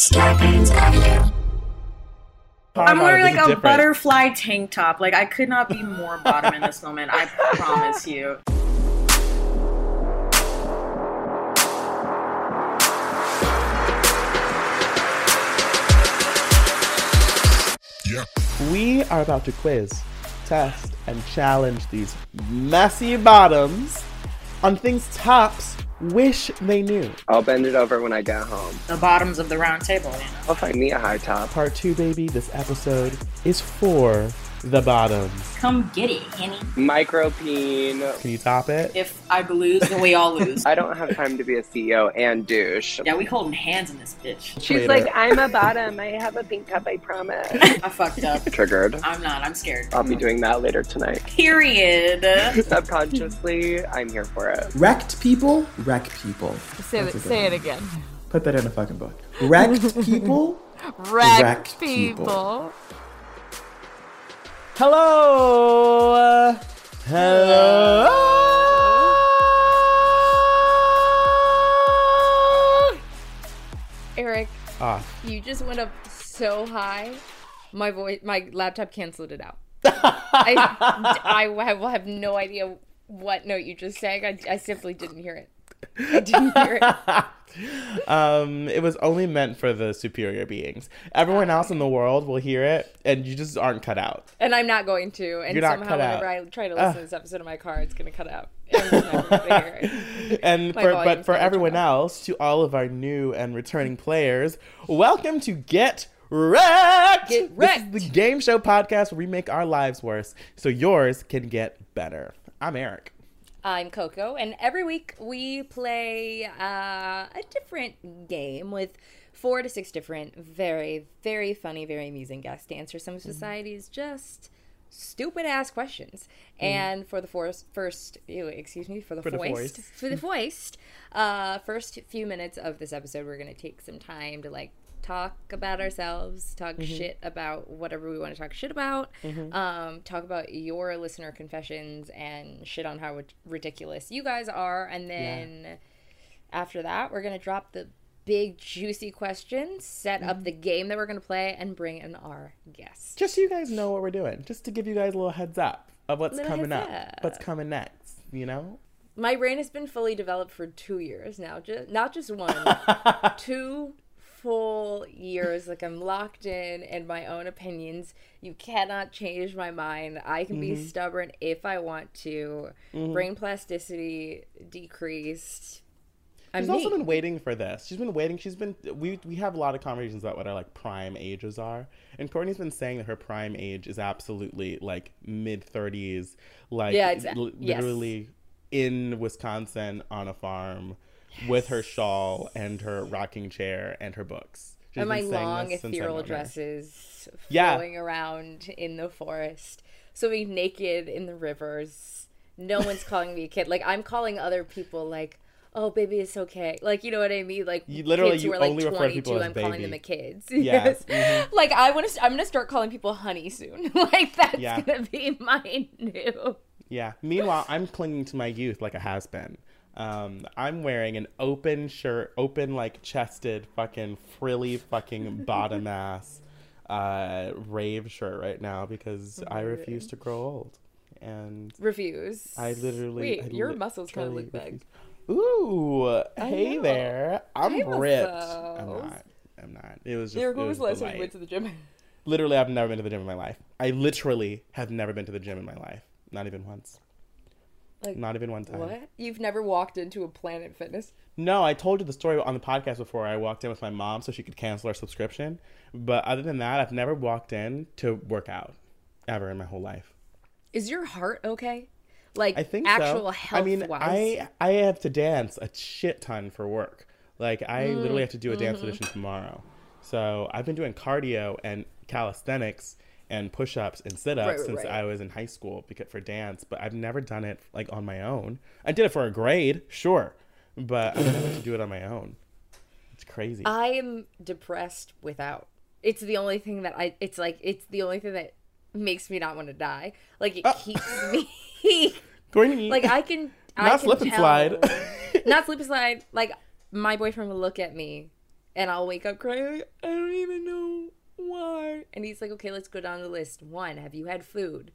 Scarpins Avenue. I'm wearing like a different. butterfly tank top. Like I could not be more bottom in this moment. I promise you. We are about to quiz, test, and challenge these messy bottoms on things tops wish they knew. I'll bend it over when I get home. The bottoms of the round table. You know. I'll find me a high top. Part two, baby. This episode is for the bottom. Come get it, Henny. Micropeen. Can you top it? If I lose, then we all lose. I don't have time to be a CEO and douche. yeah, we holding hands in this bitch. She's Later. like, I'm a bottom. I have a pink cup, I promise. I fucked up. Triggered. I'm not. I'm scared. I'll be doing that later tonight. Period. Subconsciously, I'm here for it. Wrecked people, wreck people. Say it, That's a good say it again. Put that in a fucking book. Wrecked people, wrecked, Wreck people. people. Hello. Uh, Hello. Eric, Ah, you just went up so high. My voice, my laptop canceled it out. I, I have, have no idea what note you just sang. I, I simply didn't hear it. I didn't hear it. um, it was only meant for the superior beings. Everyone else in the world will hear it, and you just aren't cut out. And I'm not going to. And You're not somehow, cut whenever out. I try to listen to this episode of my car, it's going to cut out. And I'm never gonna hear it. and for but for everyone else, to all of our new and returning players, welcome to Get Wrecked. Get Wrecked. This is the game show podcast where we make our lives worse so yours can get better. I'm Eric. I'm Coco, and every week we play uh, a different game with four to six different, very, very funny, very amusing guests to answer some of society's just stupid ass questions. And for the first, first, ew, excuse me, for the For the foist, foist. for the foist, uh, first few minutes of this episode, we're gonna take some time to like talk about ourselves, talk mm-hmm. shit about whatever we want to talk shit about, mm-hmm. um, talk about your listener confessions and shit on how ridiculous you guys are, and then after that, we're gonna drop the big juicy questions, set up mm-hmm. the game that we're gonna play, and bring in our guest. Just so you guys know what we're doing, just to give you guys a little heads up of what's Little coming up, heads what's coming next. You know. My brain has been fully developed for two years now, just not just one, two full years. Like I'm locked in in my own opinions. You cannot change my mind. I can be mm-hmm. stubborn if I want to. Mm-hmm. Brain plasticity decreased. I'm She's also me. been waiting for this. She's been waiting. She's been. We we have a lot of conversations about what our like prime ages are, and Courtney's been saying that her prime age is absolutely like mid thirties, like Yeah, it's- uh, li- yes. literally in Wisconsin on a farm with her shawl and her rocking chair and her books. She's and my long this since I've ethereal dresses Yeah. flowing around in the forest, swimming naked in the rivers. No one's calling me a kid. Like I'm calling other people like, "Oh, baby, it's okay." Like you know what I mean? Like You- literally, kids who are like only refer 22, I'm calling them a kids. Yes, mhm. Like I want to. I'm gonna start calling people honey soon. like that's Yeah. gonna be my new. Yeah. Meanwhile, I'm clinging to my youth like a has been. Um, I'm wearing an open shirt, open like chested, fucking frilly, fucking bottom ass, uh, rave shirt right now because I refuse to grow old, and Refuse. I literally. Wait, I your muscles kind of look big. Ooh, hey know. there. I'm Hey, ripped. I'm not. I'm not. It was just. When was was the last time you went to the gym? Literally, I've never been to the gym in my life. I literally have never been to the gym in my life. Not even once. Like, Not even one time. What? You've never walked into a Planet Fitness? No, I told you the story on the podcast before. I walked in with my mom so she could cancel her subscription. But other than that, I've never walked in to work out ever in my whole life. Is your heart okay? Like I think actual so. health I mean, wise. I I have to dance a shit ton for work. Like I Mm, literally have to do a dance mm-hmm. audition tomorrow. So I've been doing cardio and calisthenics and push-ups and sit-ups Right, right, since right. I was in high school because for dance, but I've never done it like on my own. I did it for a grade, sure, but I never to do it on my own. It's crazy. I am depressed without. It's the only thing that I. It's like it's the only thing that makes me not want to die. Like it ah. keeps me. Courtney, like I can. I Not can slip and tell- slide. not slip and slide. Like my boyfriend will look at me, and I'll wake up crying. like, I don't even know why. And he's like, "Okay, let's go down the list. One, have you had food?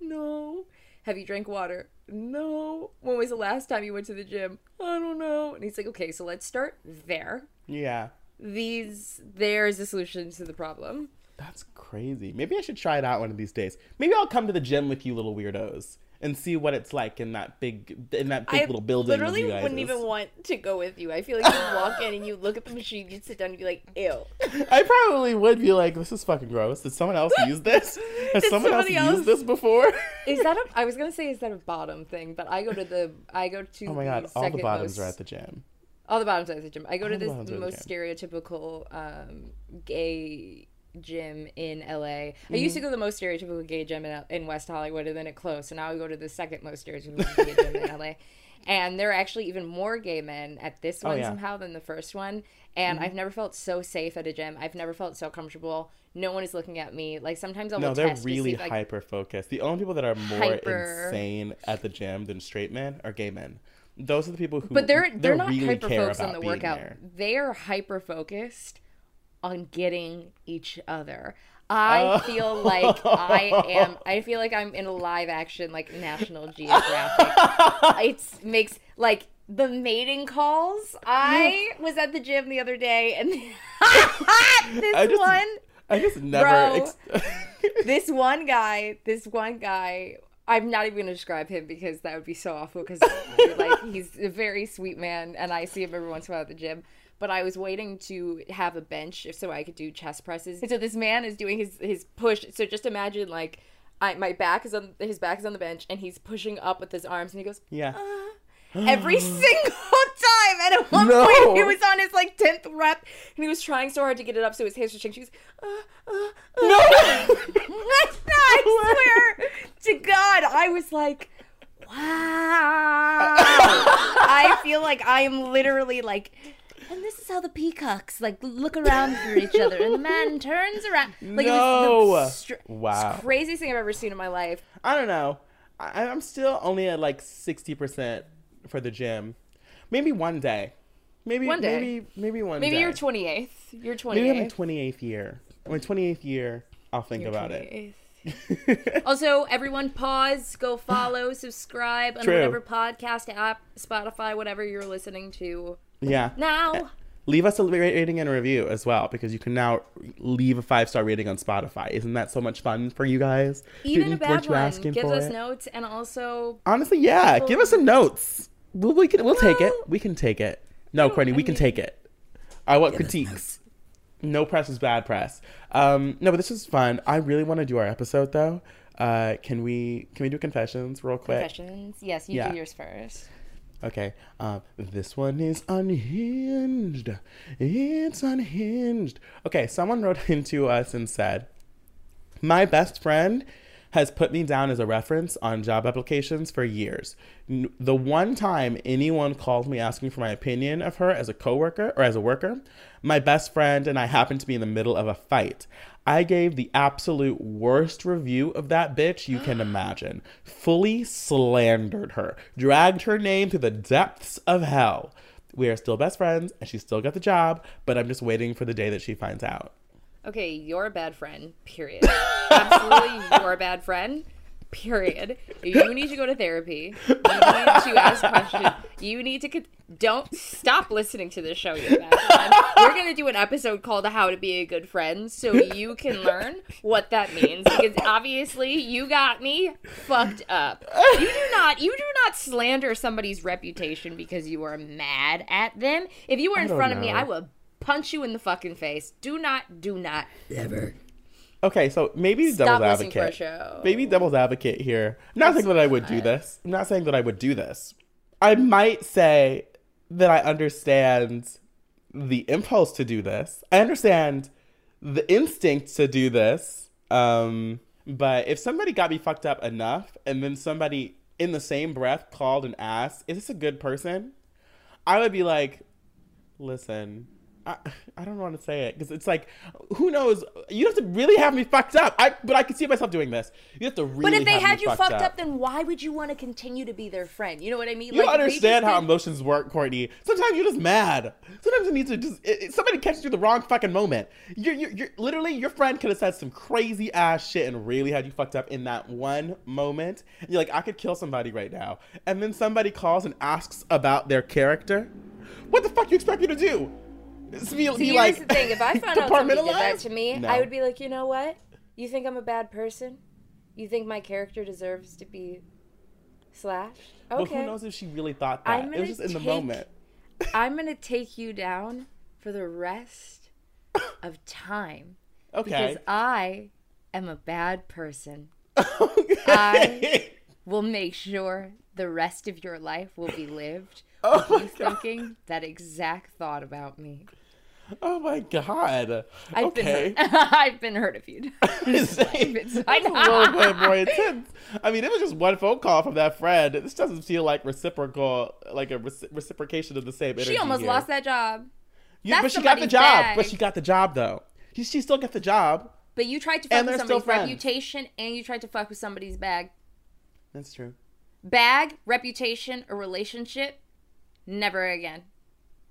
No. Have you drank water? No. When was the last time you went to the gym? I don't know. And he's like, "Okay, so let's start there. yeah, These, there's a solution to the problem." that's crazy. Maybe I should try it out one of these days. Maybe I'll come to the gym with you, little weirdos, and see what it's like in that big in that big I little building. literally wouldn't even want to go with you. I feel like you walk in and you look at the machine, you sit down and be like, "Ew." I probably would be like, "This is fucking gross." Did someone else use this? Has Did someone else, else- used this before? Is that a? I was gonna say is that a bottom thing, but I go to the I go to oh my god, all the bottoms most, are at the gym. all the bottoms are at the gym. I go to All the this bottoms are at the most stereotypical um, gay gym in LA. I used to Mm-hmm. go to the most stereotypical gay gym in, in West Hollywood, and then it closed. So now I go to the second most stereotypical gay gym in LA. And there are actually even more gay men at this one Oh, yeah. somehow than the first one. And Mm-hmm. I've never felt so safe at a gym. I've never felt so comfortable. No one is looking at me. Like sometimes I'll No, they're test to see really I- hyper focused. The only people that are more Hyper- insane at the gym than straight men are gay men. Those are the people who. But they're they're, not really hyper focused on the workout. there. They are hyper focused on getting each other. I Oh. feel like I am. I feel like I'm in a live action like National Geographic. it makes like the mating calls. I was at the gym the other day, and this I just- one I just never. Bro. Ex- this one guy, this one guy, I'm not even gonna describe him because that would be so awful. Because like he's a very sweet man, and I see him every once in a while at the gym. But I was waiting to have a bench so I could do chest presses. And so this man is doing his his push. So just imagine like. I, my back is on his back is on the bench and he's pushing up with his arms and he goes yeah. every single time. And at one No. point, he was on his like tenth rep, and he was trying so hard to get it up, so his hands were shaking. She was, uh, uh, uh. No. I swear to God, I was like, wow. I feel like I am literally like. And this is how the peacocks like look around for each other, and the man turns around. Like it was No. the str- Wow. craziest thing I've ever seen in my life. I don't know. I, I'm still only at like sixty percent for the gym. Maybe one day. Maybe One day. Maybe maybe one Maybe day. you're 28th. You're 28th. Maybe in my twenty eighth year. My twenty eighth year, I'll think about it. also, everyone pause, go follow, subscribe on True. whatever podcast app, Spotify, whatever you're listening to Yeah. now. Leave us a rating and a review as well because you can now leave a five star rating on Spotify. Isn't that so much fun for you guys? Even Didn't- bad weren't one asking gives for us it? notes and also Honestly, yeah. Give us some notes. We'll, we can, we'll take it. We can take it. No, Courtney, we can take it. I want critiques. No press is bad press. Um, no, but this is fun. I really want to do our episode though. Uh, can we can we do confessions real quick? confessions. Yes, you Yeah. do yours first. Okay. Um, this one is unhinged. It's unhinged. Okay, someone wrote into us and said, My best friend has put me down as a reference on job applications for years. The one time anyone called me asking for my opinion of her as a coworker or as a worker, my best friend and I happened to be in the middle of a fight. I gave the absolute worst review of that bitch you can imagine. Fully slandered her, dragged her name to the depths of hell. We are still best friends and she still got the job, but I'm just waiting for the day that she finds out. Okay, you're a bad friend. Period. Absolutely, you're a bad friend. Period. You need to go to therapy. You need to ask questions. You need to. Con- don't stop listening to this show, you bad man. We're gonna do an episode called "How to Be a Good Friend," so you can learn what that means. Because obviously, you got me fucked up. You do not, you do not slander somebody's reputation because you are mad at them. If you were in front of me. I will punch you in the fucking face. Do not, do not, ever. Okay, so maybe Stop devil's listening to our advocate. show. Maybe devil's advocate here. I'm not saying that I would do this. I'm not saying that I would do this. I might say that I understand the impulse to do this. I understand the instinct to do this. Um, but if somebody got me fucked up enough and then somebody in the same breath called and asked, "Is this a good person?" I would be like, listen, I, I don't want to say it because it's like, who knows? You have to really have me fucked up. I, but I can see myself doing this. You have to really. But if they had you fucked fucked up. then why would you want to continue to be their friend? You know what I mean? you Like, understand how did- emotions work, Courtney. Sometimes you're just mad. Sometimes you need to just. It, it- somebody catches you the wrong fucking moment. You're, you're, you're literally your friend could have said some crazy ass shit and really had you fucked up in that one moment. And you're like, I could kill somebody right now, and then somebody calls and asks about their character. What the fuck you expect me to do? Just Be, See, be here's like, the thing. If I found out somebody did that to me, No. I would be like, you know what? You think I'm a bad person? You think my character deserves to be slashed? But Okay. who knows if she really thought that? It was gonna just in the moment. I'm gonna take you down for the rest of time Okay. because I am a bad person. okay. I will make sure the rest of your life will be lived Oh with you God. thinking that exact thought about me. Oh my god. I've okay. been. I've been hurt a few times. That's I a little bit more intense. I mean, it was just one phone call from that friend. This doesn't feel like reciprocal, like a reci- reciprocation of the same energy. She almost here. lost that job. Yeah, but she got the job. bag. But she got the job though. She, she still got the job. But you tried to fuck with somebody's reputation and you tried to fuck with somebody's bag. That's true. Bag, reputation, or relationship, never again.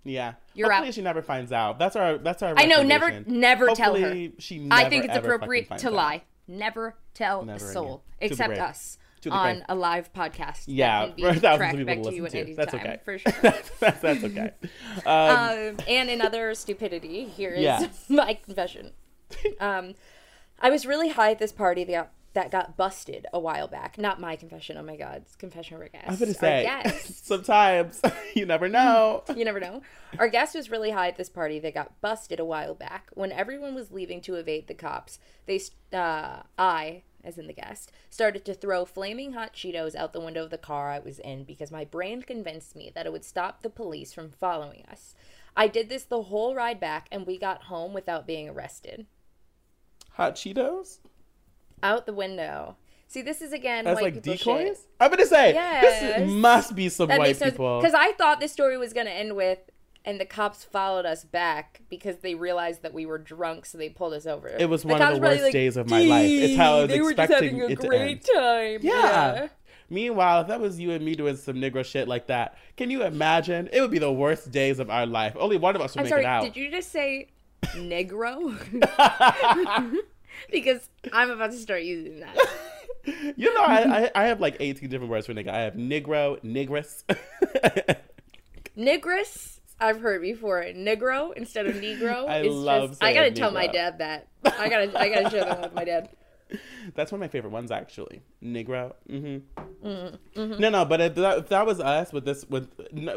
Yeah. You're Hopefully out. she never finds out. That's our. That's our. I know, never never tell her. She never, I think it's appropriate to out. lie. Never tell Never a soul. Except us on grave. a live podcast. that Yeah, can be for thousands of people back to listen at to. any That's time, okay. for sure. that's, that's, that's okay. Um, um, and in other stupidity, here is Yeah. my confession. Um, I was really high at this party that got, that got busted a while back. Not my confession. Oh my god, it's confession of a guest. I was gonna Our say. guest. sometimes you never know. you never know. Our guest was really high at this party that got busted a while back. When everyone was leaving to evade the cops, they, uh, I, as in the guest, started to throw flaming hot Cheetos out the window of the car I was in because my brain convinced me that it would stop the police from following us. I did this the whole ride back, and we got home without being arrested. Hot Cheetos. Out the window. See, this is again That's white like people decoys. shit. I'm gonna say Yes. this must be some That white people. because I thought this story was going to end with, and the cops followed us back because they realized that we were drunk, so they pulled us over. It was The one of the worst like, days of my life. It's how I was "Dee, they were just expecting having a great time. Yeah. Meanwhile, if that was you and me doing some Negro shit like that, can you imagine? It would be the worst days of our life. Only one of us would I'm make sorry. it out. Did you just say negro? because I'm about to start using that. You know, I, I I have like 18 different words for nigga. I have Negro, Negress. Negress. I've heard before. Negro instead of Negro. I is love just, I gotta saying tell my dad that. I gotta. I gotta share that with my dad. That's one of my favorite ones, actually. Negro. Mm-hmm. Mm-hmm. No, no, but if that, if that was us with this with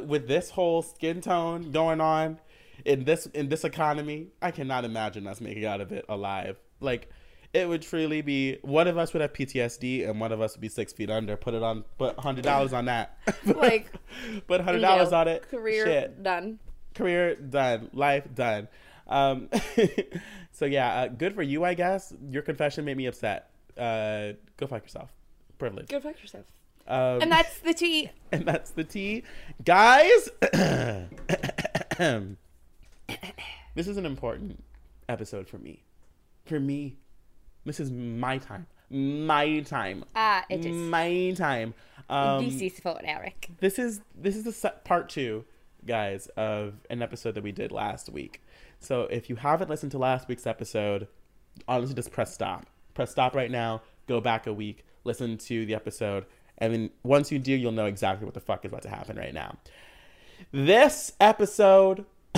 with this whole skin tone going on in this in this economy, I cannot imagine us making out of it alive. Like it would truly be one of us would have PTSD and one of us would be six feet under. Put it on, put hundred dollars on that. Like, put hundred dollars You know, on it. Career Shit done. career done, life done. Um, so yeah, uh, good for you, I guess. Your confession made me upset. Uh, go fuck yourself. Privilege. Go fuck yourself. Um, And that's the tea. and that's the tea, guys. this is an important episode for me. For me, this is my time. My time. Ah, it is. My time. Um, this is for Eric. this is this is the se- part two, guys, of an episode that we did last week. So if you haven't listened to last week's episode, honestly, just press stop. Press stop right now. Go back a week. Listen to the episode, and then once you do, you'll know exactly what the fuck is about to happen right now. This episode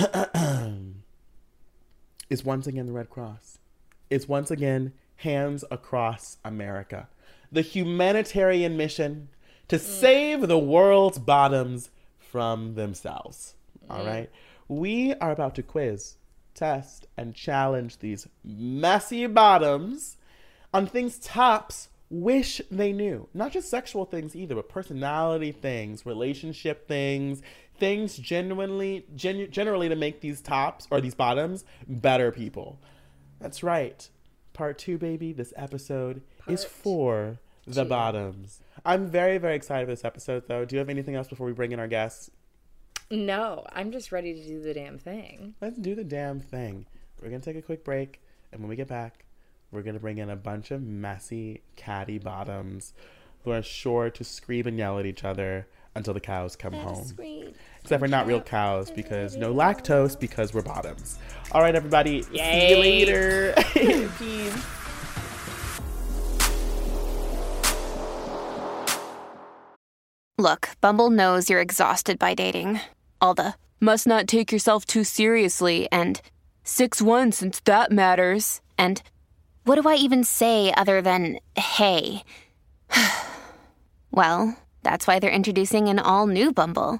is once again the Red Cross. It's once again hands across America. The humanitarian mission to save the world's bottoms from themselves. All mm-hmm. right. We are about to quiz, test, and challenge these messy bottoms on things tops wish they knew. Not just sexual things either, but personality things, relationship things, things genuinely, genu- generally to make these tops or these bottoms better people. That's right. Part two, baby. This episode is for the bottoms. I'm very, very excited for this episode, though. Do you have anything else before we bring in our guests? No, I'm just ready to do the damn thing. Let's do the damn thing. We're gonna take a quick break, and when we get back, we're gonna bring in a bunch of messy, catty bottoms who are sure to scream and yell at each other until the cows come home. Except for not real cows because no lactose because we're bottoms. All right, everybody. See you later. Peace. Look, Bumble knows you're exhausted by dating. All the must not take yourself too seriously and 6 1 since that matters. And what do I even say other than hey? well, that's why they're introducing an all new Bumble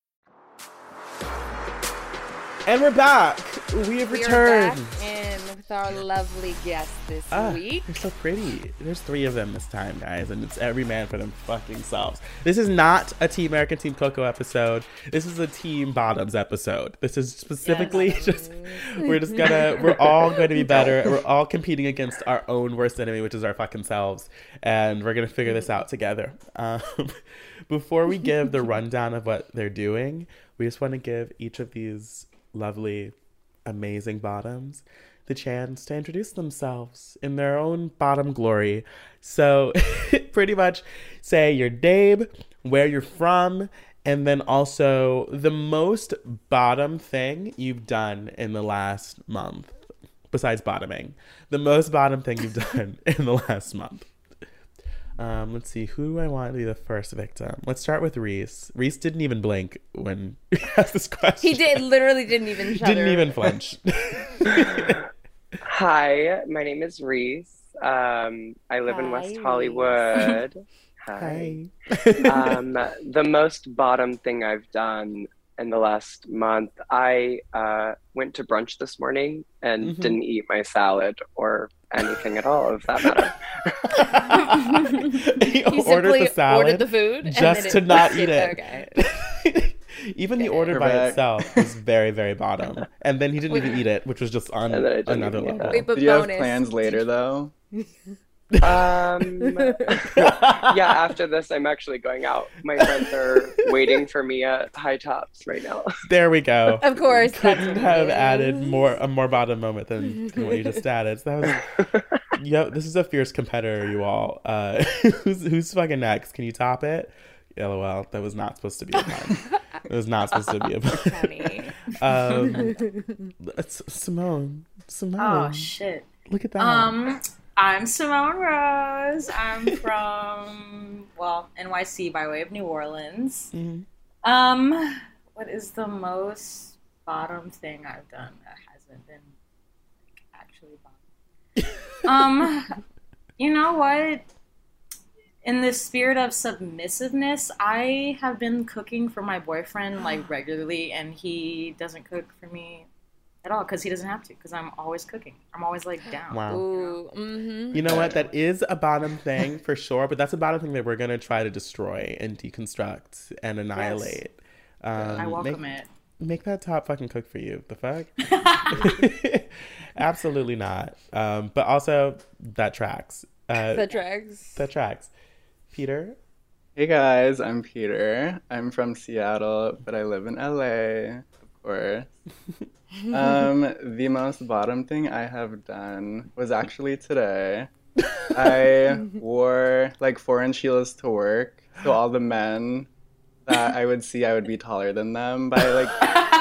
And we're back. We have We returned. back in with our lovely guest this Ah, week. They're so pretty. There's three of them this time, guys, and it's every man for them fucking selves. This is not a Team Eric and Team Coco episode. This is a Team Bottoms episode. This is specifically just we're just gonna we're all going to be better. We're all competing against our own worst enemy, which is our fucking selves, and we're gonna figure this out together. Um, before we give the rundown of what they're doing, we just want to give each of these lovely amazing bottoms the chance to introduce themselves in their own bottom glory. So, pretty much say your name, where you're from, and then also the most bottom thing you've done in the last month, besides bottoming. The most bottom thing you've done in the last month. Um, let's see, who do I want to be the first victim? Let's start with Reese. Reese didn't even blink when we asked this question. He did literally didn't even shudder. Didn't even flinch. Hi, my name is Reese. Um, I live in West Hollywood. Hi. Hi. um, the most bottom thing I've done in the last month, I uh, went to brunch this morning and Mhm. didn't eat my salad or anything at all, if that matter. he He ordered the salad ordered the food just to not eat it. Okay. even the order by Correct. itself was very, very bottom. And then he didn't even eat it, which was just on And then I didn't another even eat level. it. Wait, but Do you have plans later though? Um, yeah, after this, I'm actually going out. My friends are waiting for me at High Tops right now. There we go. Of course, that's Couldn't have added more a more bottom moment than, than what you just added. So that was Yo, this is a fierce competitor, you all. Uh, who's who's fucking next? Can you top it? LOL. That was not supposed to be a pun. It was not supposed to be a pun. Funny. um, it's Simone. Simone. Oh shit. Look at that. Um, I'm Simone Rose. I'm from well NYC by way of New Orleans. Mhm. Um, what is the most bottom thing I've done that hasn't been like, actually bottom? um, you know what? In the spirit of submissiveness, I have been cooking for my boyfriend like regularly, and he doesn't cook for me at all because he doesn't have to. Because I'm always cooking. I'm always like down. wow. Ooh, mm-hmm. You know what? That is a bottom thing for sure, but that's a bottom thing that we're gonna try to destroy and deconstruct and annihilate. Um, I welcome make- it. make that top fucking cook for you. The fuck? Absolutely not. Um, but also that tracks. Uh, The tracks. that tracks. Peter. Hey guys, I'm Peter. I'm from Seattle, but I live in LA, of course. um, the most bottom thing I have done was actually today. I wore like four inch heels to work, so all the men that I would see, I would be taller than them by like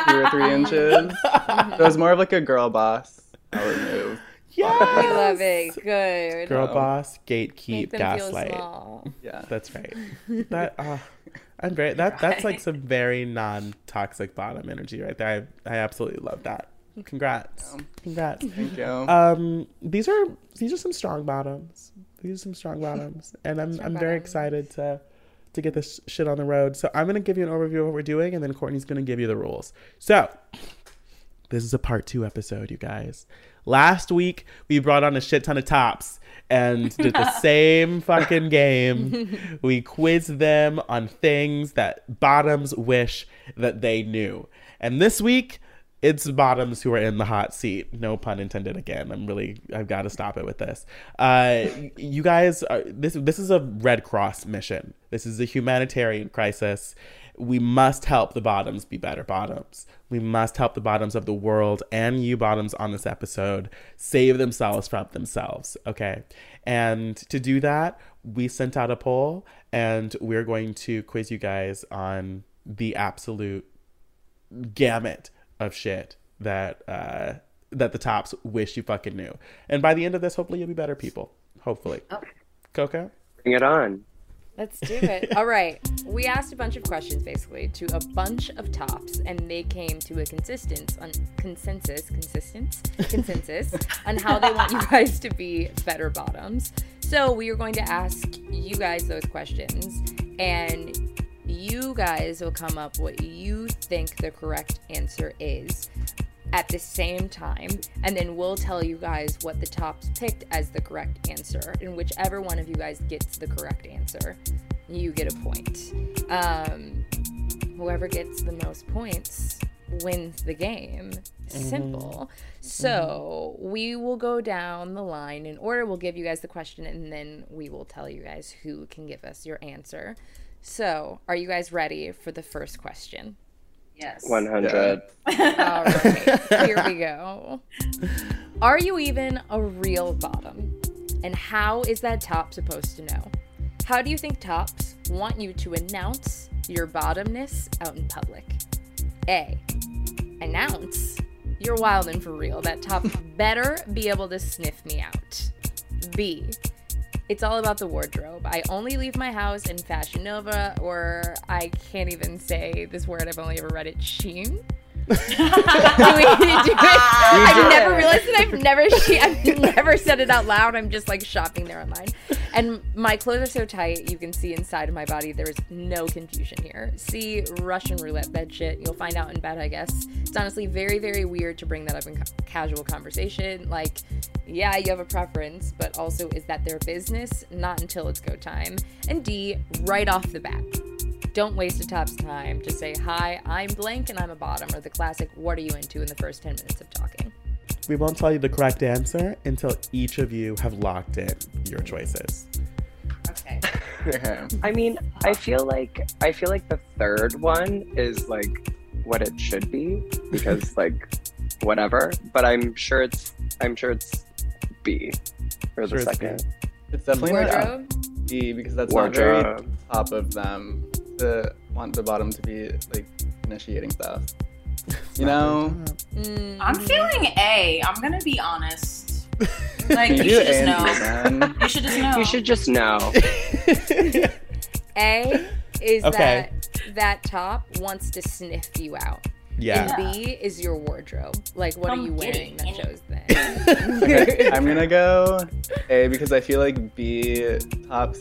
two or three inches. So it was more of like a girl boss power move. Yeah, we love it. Good. Girl boss, Make gatekeep, them feel gaslight. small. Yeah. That's right. That uh, I'm very that that's like some very non toxic bottom energy right there. I I absolutely love that. Congrats. Congrats. Thank you. Um these are these are some strong bottoms. These are some strong bottoms. And I'm I'm very excited to to get this shit on the road. So I'm gonna give you an overview of what we're doing and then Courtney's gonna give you the rules. So this is a part two episode, you guys. Last week we brought on a shit ton of tops and did the same fucking game. We quizzed them on things that bottoms wish that they knew. And this week it's bottoms who are in the hot seat. No pun intended again. I'm really I've got to stop it with this. Uh you guys are, this this is a Red Cross mission. This is a humanitarian crisis we must help the bottoms be better bottoms. We must help the bottoms of the world and you bottoms on this episode save themselves from themselves. Okay. And to do that, we sent out a poll and we're going to quiz you guys on the absolute gamut of shit that uh that the tops wish you fucking knew. And by the end of this, hopefully you'll be better people. Hopefully. Okay. Coco? Bring it on. Let's do it. All right. We asked a bunch of questions basically to a bunch of tops, and they came to a consistence on consensus, consistence, consensus on how they want you guys to be better bottoms. So we are going to ask you guys those questions, and you guys will come up what you think the correct answer is at the same time, and then we'll tell you guys what the tops picked as the correct answer. And whichever one of you guys gets the correct answer, you get a point. Um, whoever gets the most points wins the game. Simple. So we will go down the line in order. We'll give you guys the question, and then we will tell you guys who can give us your answer. So, are you guys ready for the first question? Yes. 100. All right, here we go. Are you even a real bottom? And how is that top supposed to know? How do you think tops want you to announce your bottomness out in public? A. Announce you're wild and for real. That top better be able to sniff me out. B. It's all about the wardrobe. I only leave my house in Fashion Nova, or I can't even say this word. I've only ever read it. Sheen. do we do? I've never realized that I've never she, I've never said it out loud. I'm just like shopping there online, and my clothes are so tight you can see inside of my body. There is no confusion here. See Russian roulette bed shit. You'll find out in bed, I guess. It's honestly very very weird to bring that up in ca- casual conversation. Like, yeah, you have a preference, but also is that their business? Not until it's go time. And D, right off the bat. Don't waste a top's time to say, Hi, I'm blank and I'm a bottom, or the classic, What are you into in the first 10 minutes of talking? We won't tell you the correct answer until each of you have locked in your choices. Okay. Okay. I mean, I feel like I feel like the third one is like what it should be because like whatever. But I'm sure it's I'm sure it's B for the Sure it's second It's definitely not Wardrobe? B because that's not very top of them to want the bottom to be like initiating stuff. You know? Mm, I'm feeling A. I'm gonna be honest. Like you You should just know. You should just know. You should just know. A is Okay. that that top wants to sniff you out. Yeah. And B is your wardrobe. Like, what are you wearing that shows that? Okay, I'm gonna go A because I feel like B tops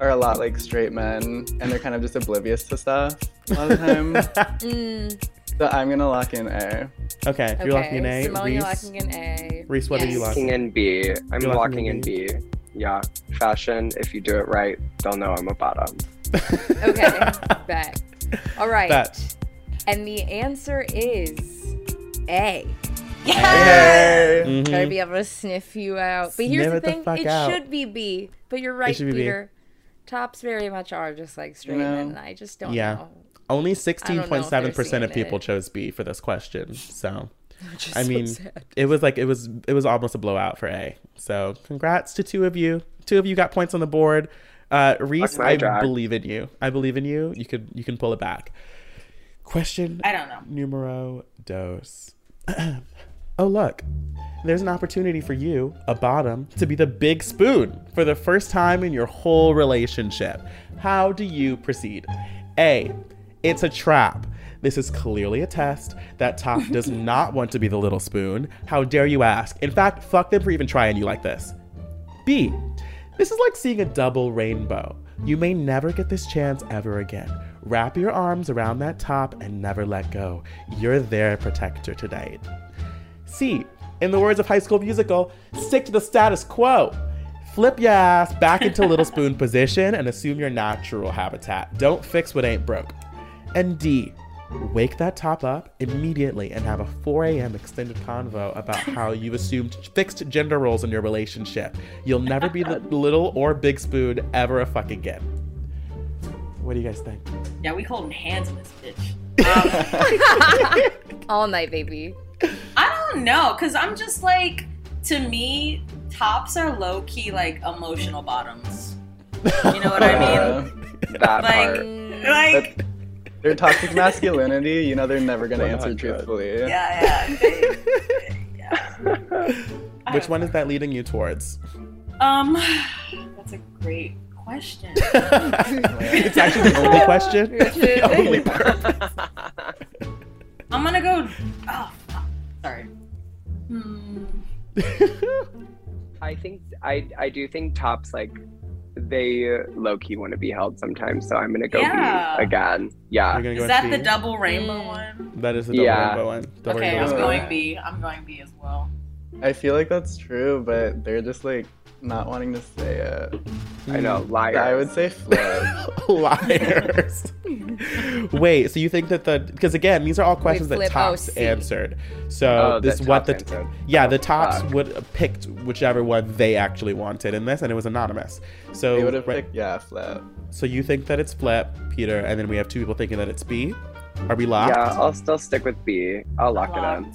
are a lot like straight men and they're kind of just oblivious to stuff a lot of the time. Mm, so I'm gonna lock in A. Okay, you're locking in A. Simone, you're Reese, locking in A. Reese, what are you Yes. locking? Locking in B. I'm You're locking locking in in B. Yeah, fashion. If you do it right, they'll know I'm a bottom. Okay, bet. All right. Bet. And the answer is A. Hey. Mm-hmm. Gotta be able to sniff you out. But here's Sniff the it the thing, it out. should be B. But you're right, should be B. Peter. Tops very much are just like straight know? men, and I just don't Yeah. know. Only I don't know if 16.7% of people seeing chose B for this question. So, I mean, sad. it was like it was it was almost a blowout for A. So, congrats to two of you. Two of you got points on the board. Uh, Reese, I drag. believe in you. I believe in you. You could you can pull it back. Question I don't know. numero dos. oh look, there's an opportunity for you, a bottom, to be the big spoon for the first time in your whole relationship. How do you proceed? A. It's a trap. This is clearly a test. That top does not want to be the little spoon. How dare you ask? In fact, fuck them for even trying you like this. B. This is like seeing a double rainbow. You may never get this chance ever again. Wrap your arms around that top and never let go. You're their protector tonight. C. In the words of High School Musical, stick to the status quo. Flip your ass back into little spoon position and assume your natural habitat. Don't fix what ain't broke. And D. Wake that top up immediately and have a 4 a.m. extended convo about how you've assumed fixed gender roles in your relationship. You'll never be the little or big spoon ever a fuck again. What do you guys think? Yeah, we holding hands in this bitch. Um, All night, baby. I don't know, cause I'm just like, to me, tops are low key like emotional bottoms. You know what I mean? that Like, part. like, Their toxic masculinity, you know, they're never gonna answer truthfully. yeah, yeah. they- yeah. Which one is that leading you towards? Um, that's a great question. it's actually the only question. the only purpose. I'm gonna go. Oh, sorry. Hmm. I think I I do think tops like they low key want to be held sometimes, so I'm gonna go Yeah. B again. Yeah. You're gonna go Is that with the double rainbow Mm. one? That is the double Yeah. rainbow one. Double Okay, rainbow I'm one. going B. I'm going B as well. I feel like that's true, but they're just like not wanting to say it. I know, liar. I would say flip. Liars. Wait, so you think that the because again these are all questions that oh, tops C. answered. So Oh, this what the answered. yeah the oh, tops Fuck. would have picked whichever one they actually wanted in this, and it was anonymous. So They would have right- picked yeah, flip. so you think that it's flip, Peter, and then we have two people thinking that it's B. Are we locked? Yeah, I'll still stick with B. I'll lock it in.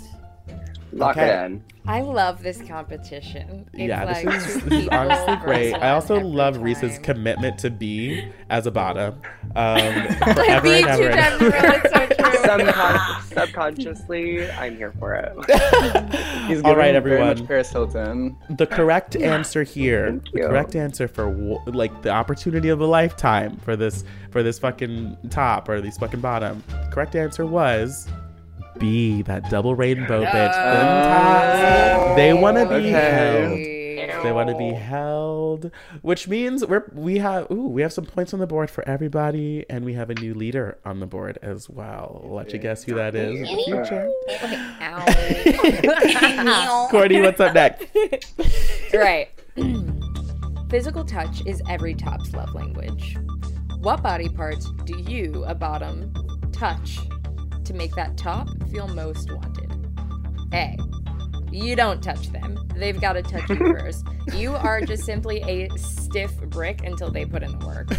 Locked. Lock Okay. it in. I love this competition. It's yeah, like this is, this is honestly great. I also every love Reese's commitment to B as a bottom. Um, forever Being and two ever. times in it's so true. Subconsciously, I'm here for it. He's All right, giving very everyone. much Paris Hilton. The correct answer here, the correct answer for like the opportunity of a lifetime for this for this fucking top or these fucking bottom. Correct answer was B, that double rainbow bitch. Them tops, they want to be Okay. held. They want to be held, which means we're we have ooh we have some points on the board for everybody, and we have a new leader on the board as well. I'll let you guess who that is in the future. Courtney, what's up next? right. Physical touch is every top's love language. What body parts do you, a bottom, touch to make that top feel most wanted? A. You don't touch them. They've got to touch you first. You are just simply a stiff brick until they put in the work.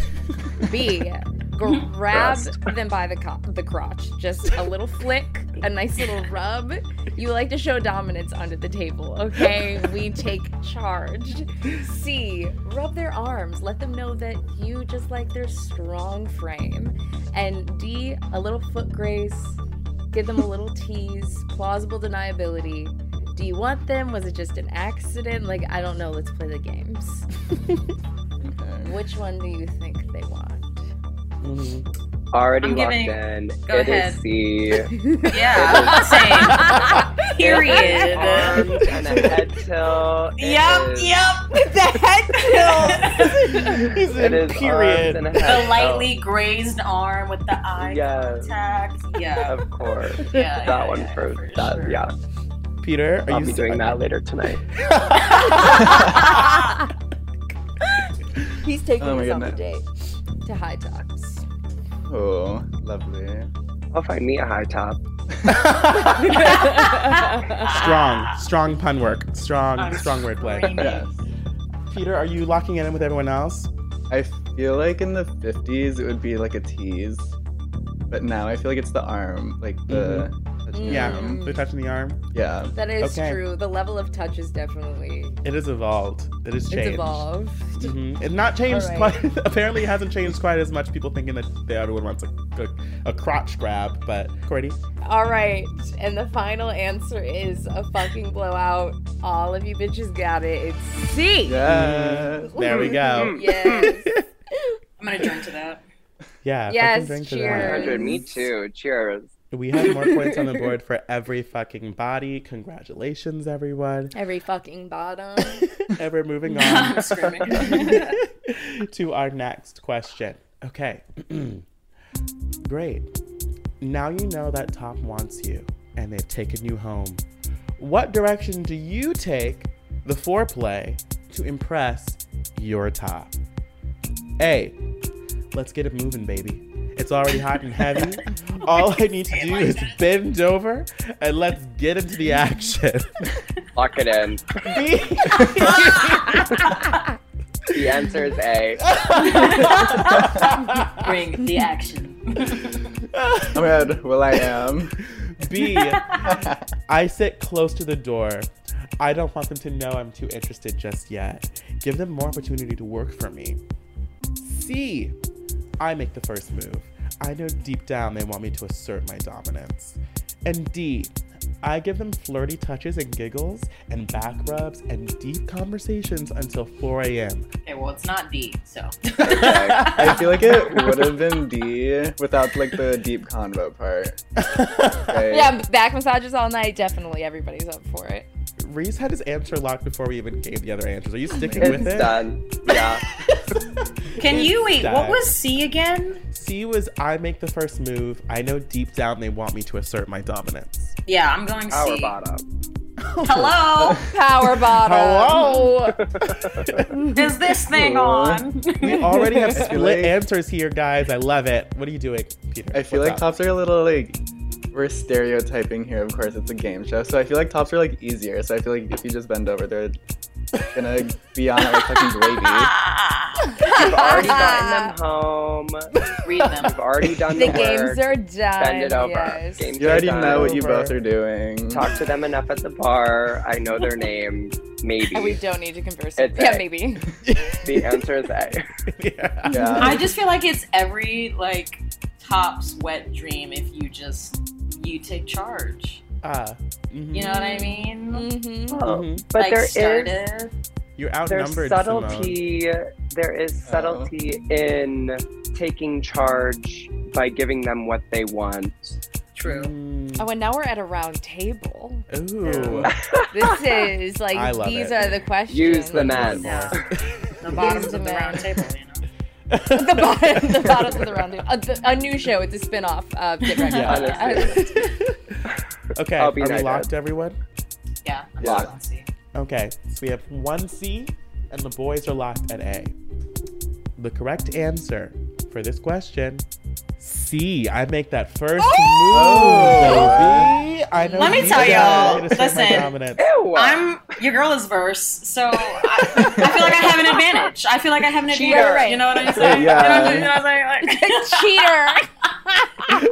B. Grab them by the co- the crotch. Just a little flick, a nice little rub. You like to show dominance under the table, okay? We take charge. C. Rub their arms. Let them know that you just like their strong frame. And D. A little foot grace. Give them a little tease. Plausible deniability. Do you want them? Was it just an accident? Like, I don't know. Let's play the games. Which one do you think they want? Mm-hmm. Already I'm locked giving- in. go It is ahead. C. Yeah, same. Period. Arms and a head tilt. It Yep, is- yep. The head tilt. It in is period. arms and a The head lightly grazed arm with the eye Yes. contact. Yeah. Of course. Yeah, that yeah, one yeah, for, for that. sure. Yeah. Peter, are I'll you be doing that later tonight. He's taking Oh my us on a date to High Tops. Oh, lovely. I'll find me a high top. Strong, strong pun work. Strong, I'm strong wordplay. screaming. Yes. Peter, are you locking in with everyone else? I feel like in the 50s it would be like a tease. But now I feel like it's the arm. Like the. Mm-hmm. touching the Yeah, the touch in the arm. Yeah. That is Okay. true. The level of touch is definitely It has evolved. It has changed. it's evolved. Mhm. It's not changed All right. quite. Apparently, it hasn't changed quite as much. People thinking that the other one wants a, a, a crotch grab, but Cordy, All right, and the final answer is a fucking blowout. All of you bitches got it. It's C. Yeah. there we go. Yes. I'm gonna drink to that. Yeah. Yes, drink to that. cheers. me too. Cheers. We have more points on the board for every fucking body. Congratulations, everyone. Every fucking bottom. Ever moving on screaming. to our next question. Okay. Great. Now you know that Top wants you and they've taken you home. What direction do you take the foreplay to impress your top? A. Let's get it moving, baby. It's already hot and heavy. All I need to do is bend over and let's get into the action. Lock it in. B. The answer is A. Bring the action. My god, well I am. B. I sit close to the door. I don't want them to know I'm too interested just yet. Give them more opportunity to work for me. C. I make the first move. I know deep down they want me to assert my dominance. And D. I give them flirty touches and giggles and back rubs and deep conversations until 4 a.m. Okay, well it's not D, so. I feel like it would have been D without like the deep convo part. Right? yeah, back massages all night. Definitely, everybody's up for it. Riese had his answer locked before we even gave the other answers. Are you sticking It's with it? It's done. Yeah. Can you wait? What was C again? C was I make the first move. I know deep down they want me to assert my dominance. Yeah, I'm going C. Power bottom. Hello, Power bottom. Hello. is this thing on? We already have split like- answers here, guys. I love it. What are you doing, Peter? I feel What's like up? tops are a little like we're stereotyping here. Of course, it's a game show, so I feel like tops are like easier. So I feel like if you just bend over, they're gonna be on our fucking gravy. You've already gotten them home. Read them. You've already done The the, games work. are done. Bend it over. Yes. Games You are already done. know what you Over. both are doing. Talk to them enough at the bar. I know their name. Maybe. And we don't need to converse. It's yeah, A. maybe. The answer is A. yeah. Yeah. I just feel like it's every like top's wet dream if you just you take charge. Ah, mhm. You know what I mean? Mm-hmm. Oh, Mhm. but like there is started. You're there's outnumbered. Ximone. subtlety. There is subtlety in taking charge by giving them what they want. True. Mm. Oh, and now we're at a round table. Ooh. This is like I love these it. are the questions. Use the men. Yeah. The bottoms of the round table, you know. the bottom, the bottom of the round table. A, the- a new show. It's a spin-off of Get Wrecked. Yeah. Podcast. okay, are we knighted. locked, everyone? Yeah. I'm Yeah. locked on C. Okay, so we have one C, and the boys are locked at A. The correct answer for this question C. I make that first oh! move, baby. I know Let me tell y'all, I'm gonna assert my listen. I'm your girl is verse, so I, I feel like I have an advantage. I feel like I have an Cheater. advantage. You know what I'm saying? Yeah. You know what I'm saying? Like, Cheater.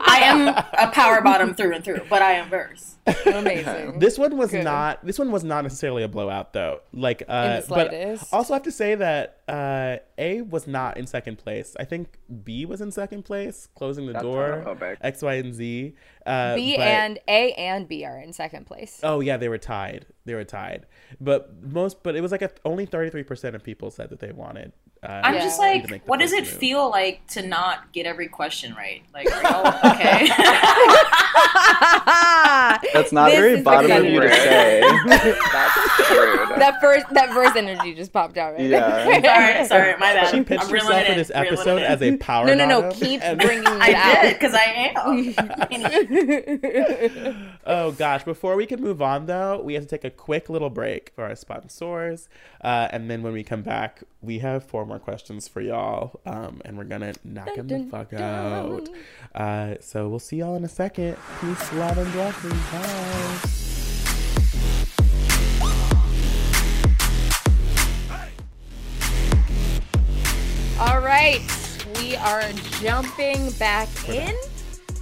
I am a power bottom through and through, but I am verse. Amazing. This one was Good. not. This one was not necessarily a blowout, though. Like, uh, In the but also I have to say that uh, A was not in second place. I think B was in second place, closing the That's door. X, Y, and Z. Uh, B but- and A and B are in second place. Oh yeah, they were tied. They were tied. But most, but it was like a, only thirty three percent of people said that they wanted. Uh, I'm just like, what does it move. feel like to not get every question right? Like, are okay? That's not This very bottom of you to say. That's Rude. that first that first energy just popped out right Yeah. sorry, sorry, my bad. She pitched I'm herself for in, this episode as a power no no no keep and- bringing it I out did because I am. Oh gosh! Before we can move on, though, we have to take a quick little break for our sponsors, uh, and then when we come back, we have four more questions for y'all, um, and we're gonna knock them the fuck dun. out. Uh, so we'll see y'all in a second. Peace, love, and blessings. Bye. All right, we are jumping back in.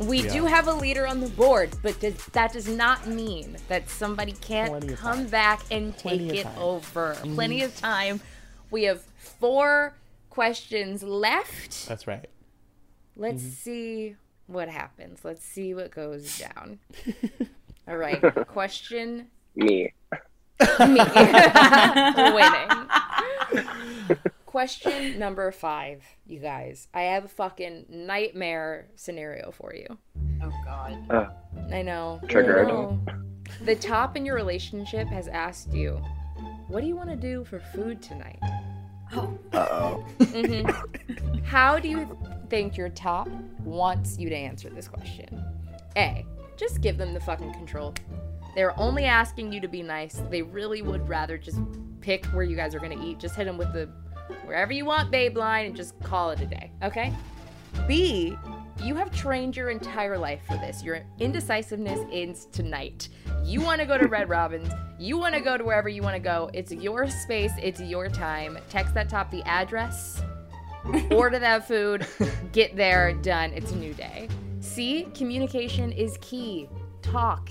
We We do have a leader on the board, but does, that does not mean that somebody can't come time. back and Plenty take it time. over. Mhm. Plenty of time. We have four questions left. That's right. Let's Mm-hmm. see what happens. Let's see what goes down. All right, question Me. me. Winning. Question number five, you guys. I have a fucking nightmare scenario for you. Oh God. Uh, I know. I Triggered. know. The top in your relationship has asked you, "What do you want to do for food tonight?" Oh. uh-oh. Mhm. How do you think your top wants you to answer this question? A. Just give them the fucking control. They're only asking you to be nice. They really would rather just pick where you guys are gonna eat. Just hit them with the wherever you want, babe line, and just call it a day. Okay? B. You have trained your entire life for this. Your indecisiveness ends tonight. You want to go to Red Robin's. You want to go to wherever you want to go. It's your space. It's your time. Text that top the address. Order that food. Get there. Done. It's a new day. C. Communication is key. Talk.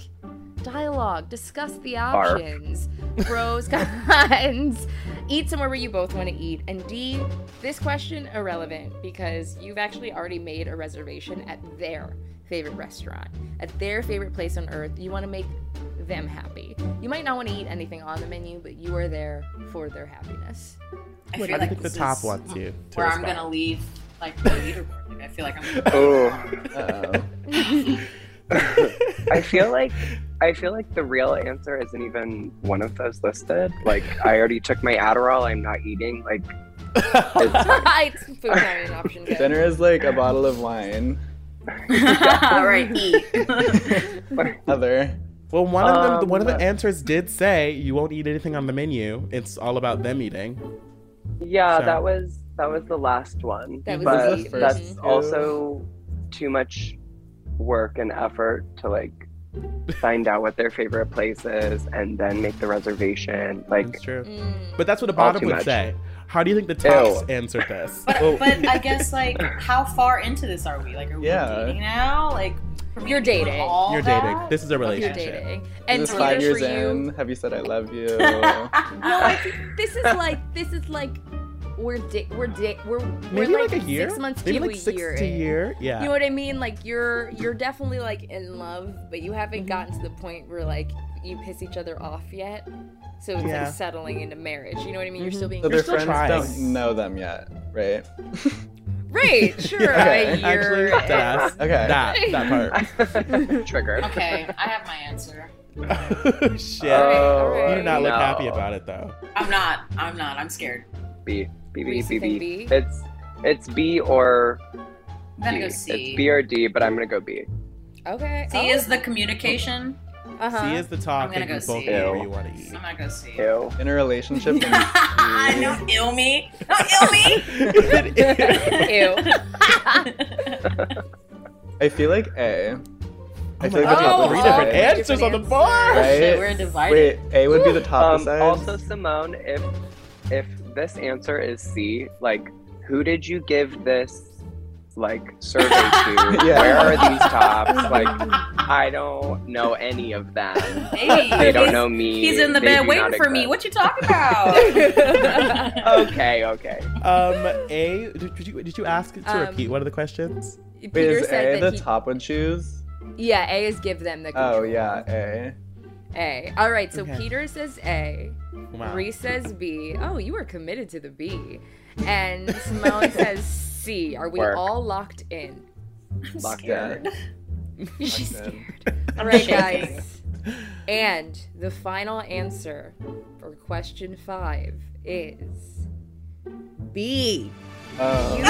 Dialogue. Discuss the Barf. options. Pros, cons. Eat somewhere where you both want to eat. And D. This question irrelevant because you've actually already made a reservation at their favorite restaurant, at their favorite place on earth. You want to make them happy. You might not want to eat anything on the menu, but you are there for their happiness. I feel do you like think the top is wants you to where I'm gonna leave like the leaderboard. Like I feel like I'm. Oh. Uh-oh. I feel like I feel like the real answer isn't even one of those listed. Like I already took my Adderall. I'm not eating. Like it's food time an option. Good. Dinner is like a bottle of wine. All right, eat. Other. Well, one of them, Um, one of the answers did say you won't eat anything on the menu. It's all about them eating. yeah, So- that was that was the last one. That was but the first that's two. also too much work and effort to like find out what their favorite place is and then make the reservation. Like That's true. Mm. But that's what a bottom would much. say. How do you think the tops Ew. answered this? But, Well- but I guess like how far into this are we? Like are we Yeah. dating now? Like You're dating. all You're that? dating. This is a You're relationship. dating. And Is this Peter, five years for you, in? Have you said I love you? No, I think this is like this is like we're di- we're di- we're Maybe we're like, a year. six months Maybe to like a six year. to year. Yeah. You know what I mean? Like you're you're definitely like in love, but you haven't Mm-hmm. gotten to the point where like you piss each other off yet. So it's Yeah. like settling into marriage. You know what I mean? You're Mhm. still being so You're their still friends trying. don't know them yet, right? right. Sure. Yeah, a year. Actually, that, Okay. that that part. triggered. Okay, I have my answer. Oh, Shit. Oh, alright. You do not look happy about it though. I'm not. I'm not. I'm scared. B B B B B. B? It's it's B or I'm D. go C. It's B or D, but I'm gonna go B. Okay. C is the communication. uh-huh. C is the top. I'm gonna and you go both C. eat Ew. you want to eat. I'm gonna go C. Ew. In a relationship. then I B. know, ill me. No, ill me. Ew. I feel like A. I Oh feel my like the God, top Oh, three would different say- answers on the answers. board. Right? Shit, we're divided. Wait, A would be the top Um, besides. also, Ximone, if if this answer is C, like, who did you give this like survey to? Yeah. Where are these tops? Like, I don't know any of them. Hey, They don't know me. He's in the They bed waiting for me. What you talking about? Okay, okay. Um, A. Did, did you did you ask to Um, repeat one of the questions? Wait, Peter is said A that the he, top would choose? Yeah, A is give them the control. Oh yeah, A. A. All right, so Okay. Peter says A. Wow. Riese says B. Oh, you were committed to the B. And Ximone says C. Are we Work. all locked in? Locked scared. in. She's scared. All right, guys. And the final answer for question five is B. Oh.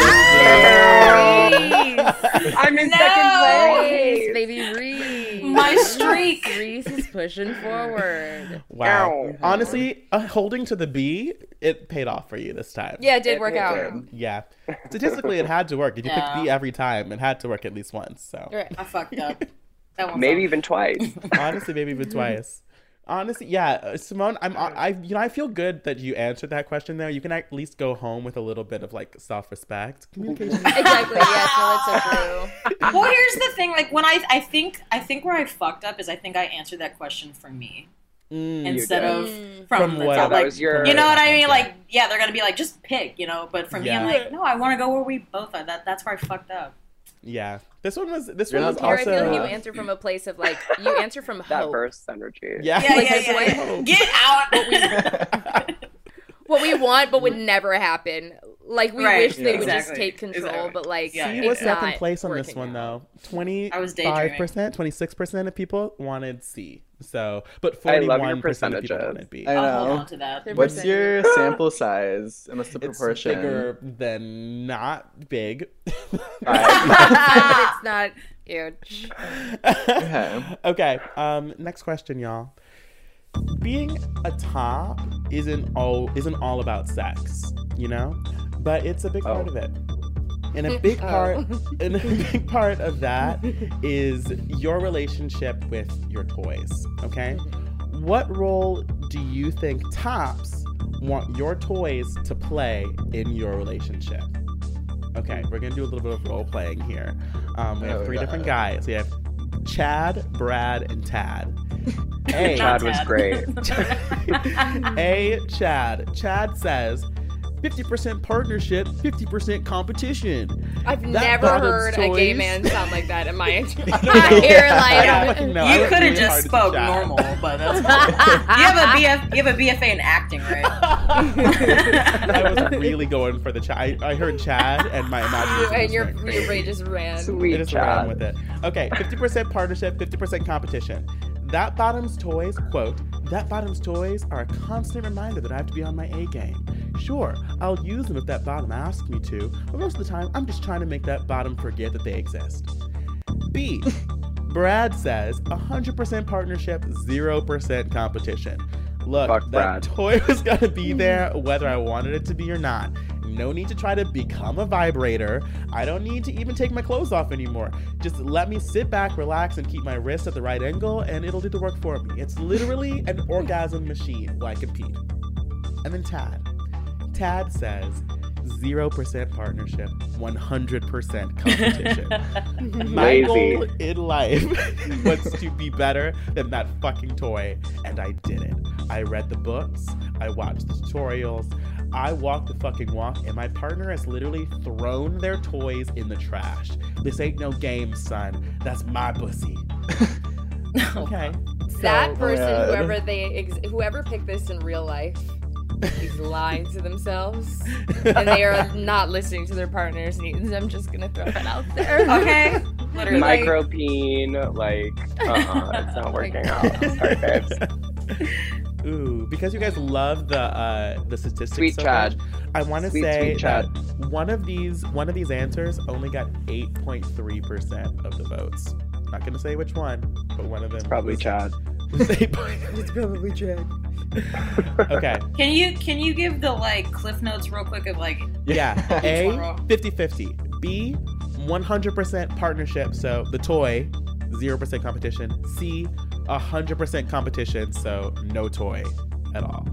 I'm in No! second place. baby Riese. My streak. Riese is pushing forward. Wow. Ow. Honestly, uh, holding to the B, it paid off for you this time. Yeah, it did It- work out. did. Yeah. Statistically, it had to work. If you Yeah. pick B every time, it had to work at least once. So Right. I fucked up. That one Maybe felt- even twice. honestly, maybe even twice. Honestly, yeah, uh, Ximone, I'm I you know I feel good that you answered that question though. You can at least go home with a little bit of like self-respect, communication. Exactly. Yes. No, that's so true. well, here's the thing. Like when I, I think, I think where I fucked up is I think I answered that question for me Mm. instead of Mm. from, From the what- top. that Like, was your. you know what I mean? Yeah. Like, yeah, they're gonna be like, just pick, you know. But for me, I'm like, no, I want to go where we both are. That that's where I fucked up. Yeah, this one was this You're one was not Here, I feel like you answer from a place of like you answer from that hope. burst energy. yeah Yeah, Like, yeah, yeah, why- yeah. Get out. What we want, but would never happen. Like we Right, wish they would just take control, exactly. but like Yeah, He yeah, was yeah. second not place on this one out. though. Twenty I was five daydreaming. percent, twenty six percent of people wanted C. So, but I forty love your one percent of people percentages. wanted B. I I'll hold know. on to that. What's your sample size and what's the It's proportion? bigger than not big. but it's not huge. Okay. okay. Um. Next question, y'all. Being a top isn't all isn't all about sex, you know, but it's a big part Oh. of it. And a big Oh. part, and a big part of that is your relationship with your toys. Okay. What role do you think tops want your toys to play in your relationship? Okay, we're gonna do a little bit of role playing here. Um, we have three different God. guys. We have Chad, Brad, and Tad. A, Chad was great. A, Chad. Chad says, 50% partnership, 50% competition. I've That never bottom's heard a gay man sound like that in my entire I don't oh, fucking life. know. I you could have really just spoke normal, but that's fine. you have a BF, you have a BFA in acting, right? I was really going for the Chad. I, I heard Chad and my imagination and your went your brain just ran. I Sweet just ran Chad. with it. Okay, 50% partnership, 50% competition. That Bottom's Toys, quote, that Bottom's Toys are a constant reminder that I have to be on my A game. Sure, I'll use them if that bottom asks me to, but most of the time I'm just trying to make that bottom forget that they exist. B. Brad says 100% partnership, 0% competition. Look, Fuck that Brad. toy was gonna be there mm. whether I wanted it to be or not. No need to try to become a vibrator. I don't need to even take my clothes off anymore. Just let me sit back, relax, and keep my wrist at the right angle, and it'll do the work for me. It's literally an orgasm machine while I compete. And then Tad. Tad says 0% partnership, 100% competition. My Lazy. goal in life was to be better than that fucking toy, and I did it. I read the books, I watched the tutorials, I walk the fucking walk, and my partner has literally thrown their toys in the trash. This ain't no game, son. That's my pussy. okay. That person, oh, God. whoever they, ex- whoever picked this in real life, is lying to themselves, and they are not listening to their partner's needs. I'm just gonna throw that out there. Okay, literally. Like- Micropene, like, uh-uh, it's not oh working out. Sorry, babes. Ooh, because you guys love the uh the statistics Sweet so Chad. much, I want to say sweet Chad. that one of these one of these answers only got 8.3% of the votes. Not gonna say which one, but one of them Probably was, Chad. was 8. It's probably Chad. okay. Can you can you give the like cliff notes real quick of like Yeah. A roll. 50-50. B 100% partnership, so the toy 0% competition. C 100% competition, so no toy at all.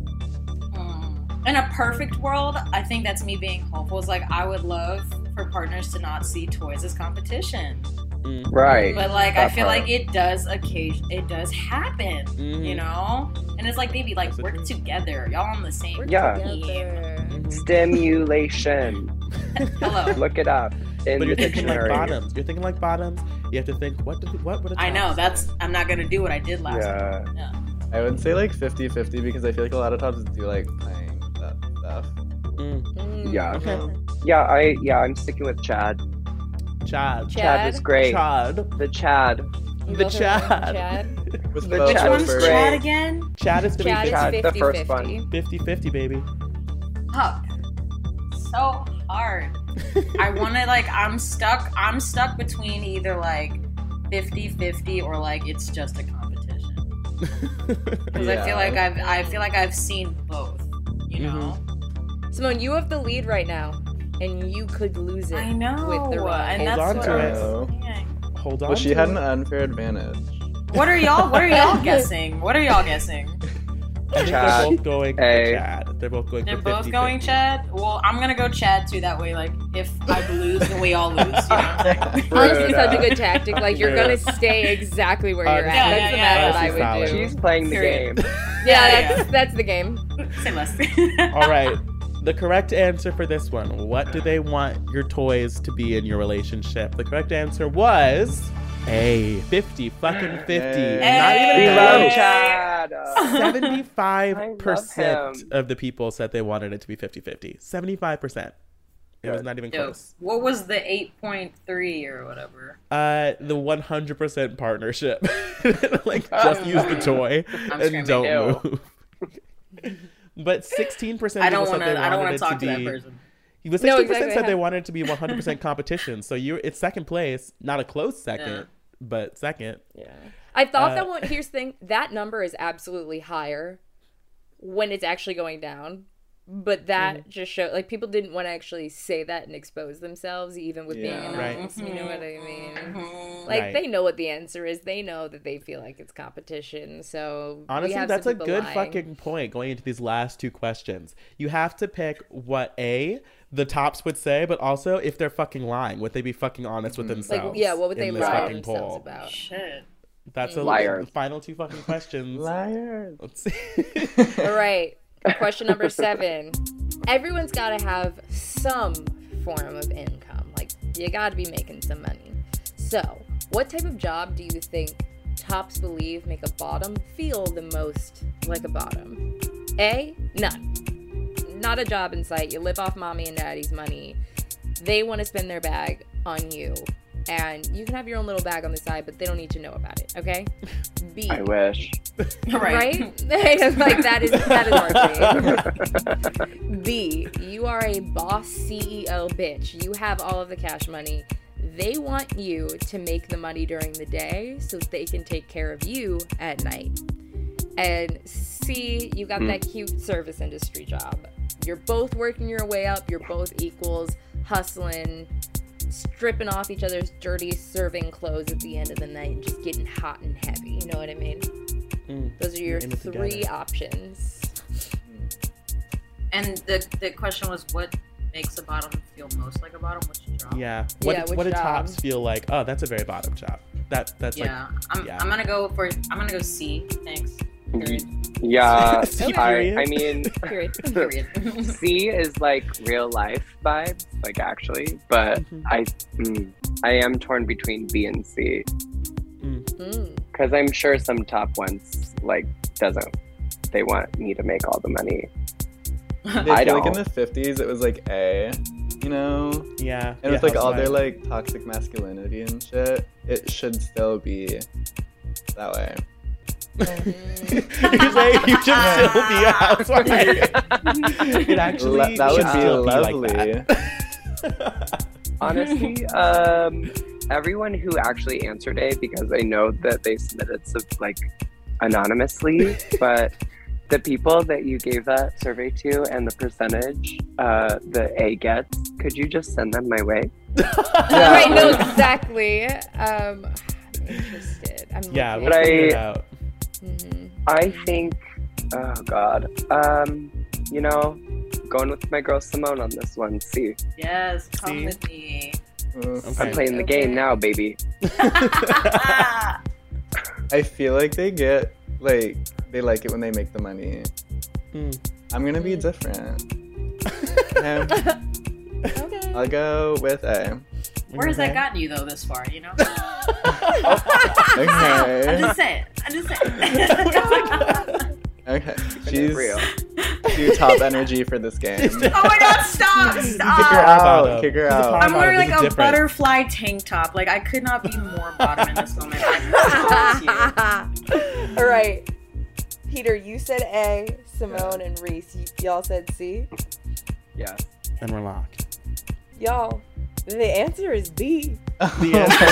mm. in a perfect world? I think that's me being hopeful. Is like I would love for partners to not see toys as competition, Mm. Right. but like I feel part. like it does occasion it does happen. Mhm. You know, and it's like baby, like That's work together. Y'all on the same Yeah. team. Together. Mhm. Stimulation. Hello. Look it up in But you're thinking like bottoms. You're thinking like bottoms. You have to think what did what would I know that's? I'm not gonna do what I did last time. Yeah. I would say like 50 50 because I feel like a lot of times do like playing that stuff. Mm. Mm. Yeah. Okay. Yeah, I yeah, I'm sticking with Chad. Chad. Chad was great. Chad. The Chad. You The both are wrong, Chad. Chad. With The both Which Chad one's is first. great. Chad again? Chad is Chad is Chad, 50 the first one. 50 50, baby. Fuck. So hard. I want to like. I'm stuck. I'm stuck between either like 50-50 or like it's just a competition. Because I feel like I've. I feel like I've seen both. You Mm-hmm. know. Ximone, you have the lead right now, and you could lose it. I know. With the wrong and Hold that's on what to it. saying. Hold on. Well, she to had it. an unfair advantage. What are y'all? What are y'all guessing? What are y'all guessing? I think Chad. they're both going for A. Chad. They're both going They're for both 50 going Chad. Well, I'm gonna go Chad too. That way, like if I lose, then we all lose. You know what I'm saying? Honestly, such a good tactic. Like you're Yeah. gonna stay exactly where you're Uh, at. yeah, That's yeah, the yeah, math yeah. that I would Honestly, do. She's playing the Period. game. yeah, Yeah, that's that's the game. Say less. All right. The correct answer for this one. What do they want your toys to be in your relationship? The correct answer was A. 50 fucking 50. Hey. Not even We love close. Chad. 75% of the people said they wanted it to be 50-50. 75%. It was not even Yo, close. what was the 8.3 or whatever? Uh, the 100% partnership. like, just use the toy I'm and don't ew. move. but 16% I don't want want to. I don't want it to talk to, be, that person. The 16% No, exactly, said they wanted it to be 100% competition. So you, it's second place, not a close second, Yeah. but second. Yeah. I thought Uh, that one. Here's the thing: that number is absolutely higher when it's actually going down. But that Mm-hmm. just showed like people didn't want to actually say that and expose themselves, even with Yeah. being Right. anonymous. You know what I mean? Mm-hmm. Like Right. they know what the answer is. They know that they feel like it's competition. So Honestly, that's a good lying. fucking point going into these last two questions. You have to pick what A, the tops would say, but also if they're fucking lying, would they be fucking honest with mm. like themselves? yeah. What would they in this lie fucking themselves poll? about? Shit. That's a liar. final two fucking questions. Liars. Let's see. All right. Question number seven. Everyone's got to have some form of income. Like, you got to be making some money. So, what type of job do you think tops believe make a bottom feel the most like a bottom? A. None. Not a job in sight. You live off mommy and daddy's money. They want to spend their bag on you. And you can have your own little bag on the side, but they don't need to know about it, okay? B. I wish. right? like that is that is marketing. B, you are a boss CEO bitch. You have all of the cash money. They want you to make the money during the day so they can take care of you at night. And C, you got hmm. that cute service industry job. You're both working your way up, you're both equals, hustling, stripping off each other's dirty serving clothes at the end of the night and just getting hot and heavy. You know what I mean? Mm. Those are your three together. options. And the the question was, what makes a bottom feel most like a bottom? Which job? Yeah. What, Yeah, did- what did job? tops feel like? Oh, that's a very bottom job. That that's Yeah. I'm, yeah. I'm gonna go for. I'm gonna go C. Thanks. Period. Yeah, I. I mean, Period. Period. C is like real life vibes, like actually, but Mhm. I, mm, I am torn between B and C Mm. because I'm sure some top ones like doesn't. They want me to make all the money. I I feel like in the 50s it was like A, you know? yeah. And yeah, with like all their like toxic masculinity and shit, it should still be that way. You're saying you should still be a housewife. it actually Le- that would should be still lovely. like that. Honestly, um, everyone who actually answered A because I know that they submitted some like anonymously, but the people that you gave that survey to and the percentage uh, the A gets, could you just send them my way? Right, no, exactly. Um, I'm interested. I'm yeah, looking. we'll But figure it I- out. Mhm. I think, oh god, um, you know, going with my girl Ximone on this one. See, yes. Come See? with me. Mm. Okay. I'm playing the Okay. game now, baby. I feel like they get like they like it when they make the money. Mm. I'm gonna be different. Okay, Okay. I'll go with A. Where has that gotten you though this far? You know. Oh, I'm Okay. just saying. I'm just saying. Okay. She's real. do top energy for this game. Oh my god, stop! Kick her out. bottom. Kick her out. I'm wearing like a difference. butterfly tank top. Like I could not be more bottom in this moment. I promise you. All right. Peter, you said A. Ximone and Riese, y- y'all said C. Yes. And we're locked. Y'all, the answer is B. The answer.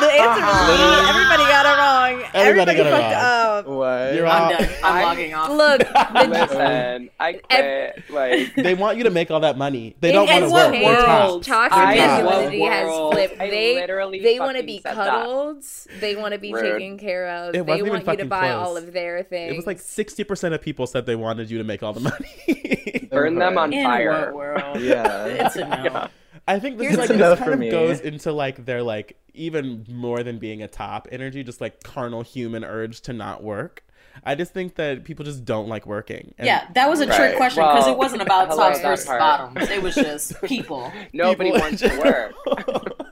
The answer was B. Everybody got it wrong. Everybody got it fucked wrong. up. What? You're I'm all- done. I'm I'm- logging off. Look, the, Listen, I quit. Like, They want you to make all that money. They don't want to work. change, They're world? toxic I in masculinity has world? flipped. They literally they want to fucking be said that. cuddled. They want to be Rude. taken care of. It they want you to buy close. all of their things. It was like sixty percent of people said they wanted you to make all the money. burn them on In fire. what world? Yeah. It's a no. I think this is like the- this kind of me. goes into like their like even more than being a top energy, just like carnal human urge to not work. I just think that people just don't like working. And Yeah, that was a trick question because Well, it wasn't about I like tops versus part. bottoms. It was just people. Nobody people wants to work.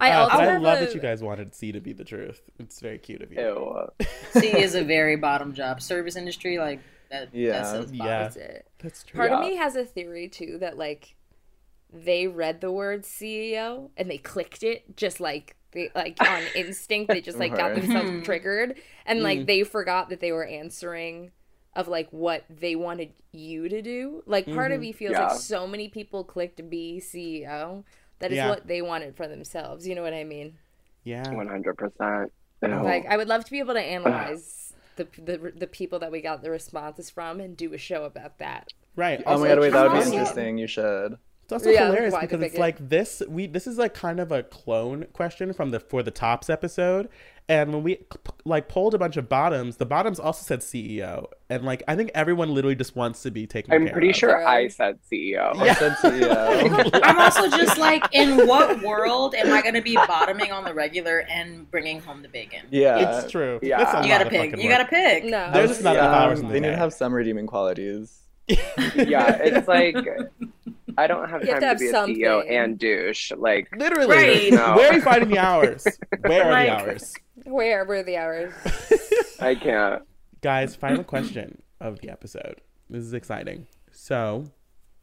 I Uh, also I love a- that you guys wanted C to be the truth. It's very cute of you. Ew. C is a very bottom job. Service industry, like that. Yeah. that says bottom. Yeah, That's it. that's true. Part of me has a theory too that like they read the word CEO and they clicked it just like they like on instinct. They just like got themselves triggered and Mm. like they forgot that they were answering of like what they wanted you to do. Like part Mm-hmm. of me feels Yeah. like so many people clicked be CEO. That is Yeah. what they wanted for themselves. You know what I mean? Yeah. 100%. Ew. Like I would love to be able to analyze the, the the people that we got the responses from and do a show about that. Right. Oh my Also, god, wait, that would be interesting. You should. It's also Yeah, hilarious because it's like this. We this is like kind of a clone question from the for the tops episode, and when we like polled a bunch of bottoms, the bottoms also said CEO, and like I think everyone literally just wants to be taken. I'm care pretty of. sure I said CEO. I said CEO. I'm also just like, in what world am I going to be bottoming on the regular and bringing home the bacon? yeah. It's true. Yeah. It's a You gotta of pick. You gotta pick. No. There's just not enough hours in the They day. need to have some redeeming qualities. yeah, it's like I don't have You have time to to, have be a. CEO and douche. Like, Literally. Right. No. Where are you finding the hours? Where are Like- the hours? Where were the hours? I can't. Guys, final question of the episode. This is exciting. So,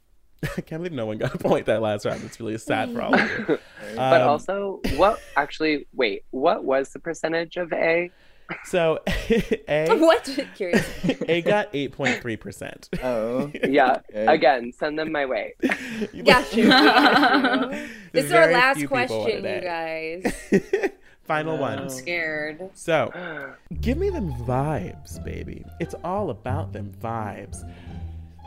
I can't believe no one got a point that last round. It's really a sad for all of you. But Um, also, what actually? Wait, what was the percentage of A? So A what? Curious. A got eight point three percent. Oh. Yeah. Okay. Again, send them my way. Got you. Got. This is our last question, you guys. Final No. one. I'm scared. So, give me them vibes, baby. It's all about them vibes.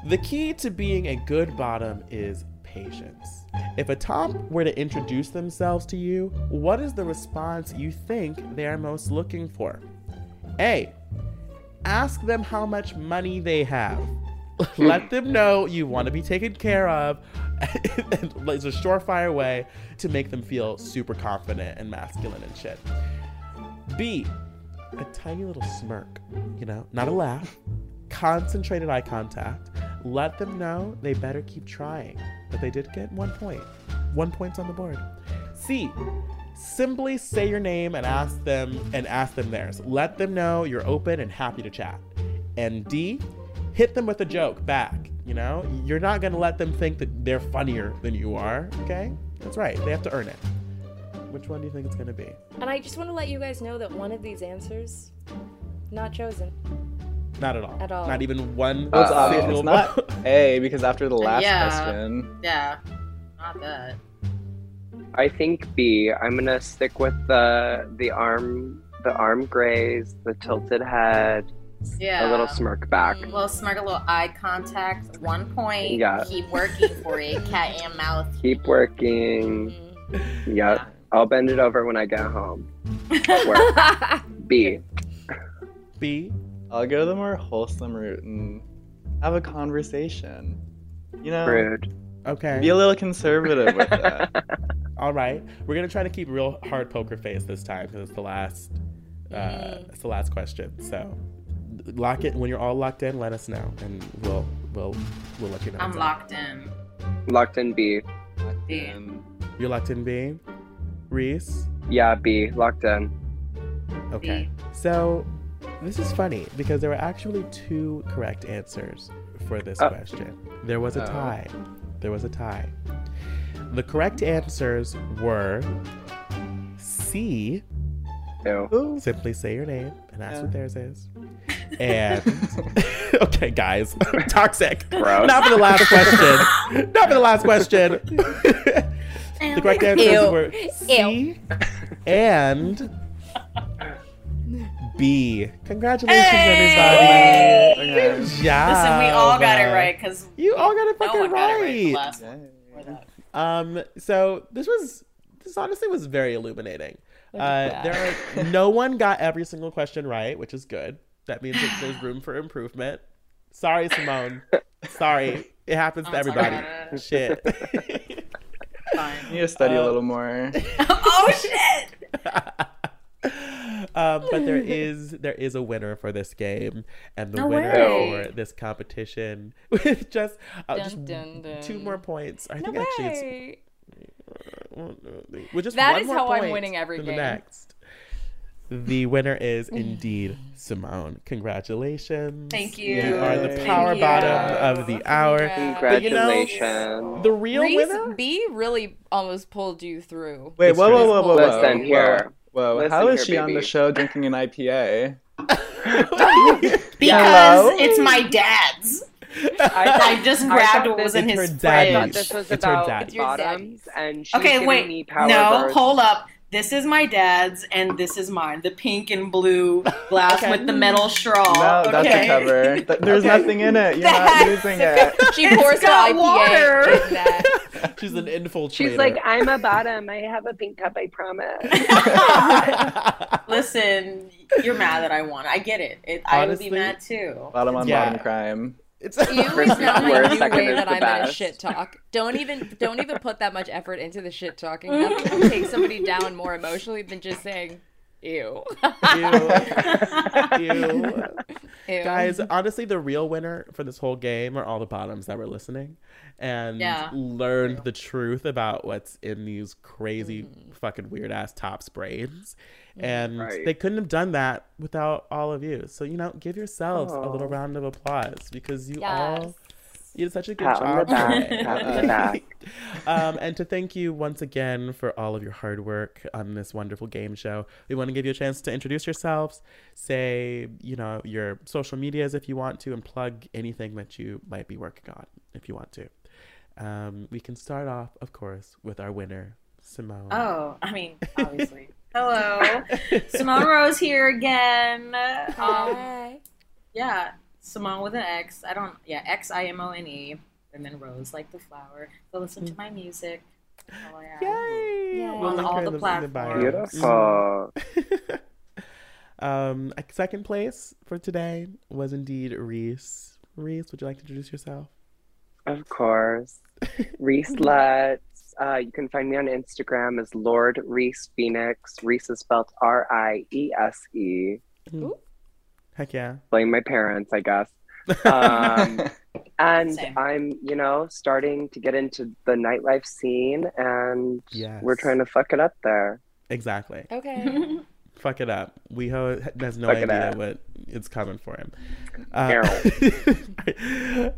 The key to being a good bottom is patience. If a top were to introduce themselves to you, what is the response you think they are most looking for? A. Ask them how much money they have. Let them know you want to be taken care of. it's a surefire way to make them feel super confident and masculine and shit. B, a tiny little smirk, you know, not a laugh, concentrated eye contact. Let them know they better keep trying. But they did get one point. One point's on the board. C, simply say your name and ask them and ask them theirs. Let them know you're open and happy to chat. And D, hit them with a joke back. You know, you're not gonna let them think that they're funnier than you are. Okay, that's right. They have to earn it. Which one do you think it's gonna be? and I just want to let you guys know that one of these answers, not chosen. Not at all. At all. Not even one. Well, it's Uh, obvious. single It's not A because after the last Yeah. question. Yeah, not that. I think B. I'm gonna stick with the the arm, the arm graze, the tilted head, Yeah. a little smirk back. A little smirk, a little eye contact. One point. Yeah. Keep working for it. Cat and mouth. Keep working. Mm. Yep. I'll bend it over when I get home. B. B. I'll go the more wholesome route and have a conversation. You know, Rude. Okay. be a little conservative with that. All right. We're gonna try to keep real hard poker face this time because it's the last. Uh, it's the last question. So, lock it when you're all locked in. Let us know, and we'll we'll we'll let you know. I'm locked in. Locked in B. B. And You're locked in, B. Riese. Yeah, B. Locked in. Okay. So This is funny because there were actually two correct answers for this Oh. question. There was a Oh. tie. There was a tie. The correct answers were C. Ew. Simply say your name and ask Yeah. what theirs is. And okay, guys, toxic. Gross. Not for the last question. Not for the last question. the correct answers Ew. were C and B. Congratulations, Hey! everybody. Good job. Listen, we all got it right because You all got it no fucking one got it right. The right. last one before that. Um, so this was this honestly was very illuminating. Uh, there are no one got every single question right, which is good. That means that there's room for improvement. Sorry, Ximone. Sorry, it happens to Don't everybody. Shit. Fine. You need to study Uh, a little more. oh shit! Um, but there is there is a winner for this game, and the No winner way. for this competition with just uh, Dun, just dun, dun. two more points. I No think actually it's way. with just That one is more how I'm winning every than the next. The winner is indeed Ximone. Congratulations. Thank you. You are the Thank power you. bottom of the hour. Congrats. But you know, Congratulations. the real Riese winner. B really almost pulled you through. Wait, It's whoa, true. whoa, whoa, whoa, whoa. Listen whoa. here. Whoa, Listen how is here, she on the show drinking an IPA? Because Hello? it's my dad's. I I just grabbed thought what was in It's his her I thought fridge. this was It's her about daddy. It's your bottoms, daddy's. and she's Okay, giving wait. me power No, bars. hold up. This is my dad's, and this is mine. The pink and blue glass Okay. with the metal straw. No, that's okay? a cover. Th- There's Okay. nothing in it. You're That's- not using it. She pours her got IPA water. in that. She's an infiltrator. She's like, I'm a bottom. I have a pink cup. I promise. Listen, you're mad that I won. I get it. it I would be mad too. Bottom on Yeah. bottom crime. it's You always First know is my worst, new way that I'm gonna best. shit talk. Don't even don't even put that much effort into the shit talking. Nothing will take somebody down more emotionally than just saying, "Ew." Ew. Ew. Ew. Guys, honestly, the real winner for this whole game are all the bottoms that were listening and Yeah. learned the truth about what's in these crazy, Mm-hmm. fucking weird ass tops brains. And Right. they couldn't have done that without all of you. So, you know, give yourselves a little round of applause because you Yes. all you did such a good Pat on the job. back. Pat on the back. um, and to thank you once again for all of your hard work on this wonderful game show. We want to give you a chance to introduce yourselves, say, you know, your social medias if you want to, and plug anything that you might be working on if you want to. Um, we can start off, of course, with our winner, Ximone. Oh, I mean, obviously. Hello, Ximone Rose here again. Um, Hi. yeah, Ximone with an X. I don't. Yeah, X I M O N E, and then Rose like the flower. Go listen to my music. That's all I have. Yay! Yay. We'll On all her the in platforms. Beautiful. um, second place for today was indeed Riese. Riese, would you like to introduce yourself? Of course. Riese Lutz. Uh, you can find me on Instagram as Lord Riese Phoenix. Riese is spelled R I E S E. Heck yeah. Blame my parents, I guess. Um, and Same. I'm, you know, starting to get into the nightlife scene, and Yes. we're trying to fuck it up there. Exactly. Okay. Fuck it up. We ho- has no Fuck idea up. what it's coming for him. Uh,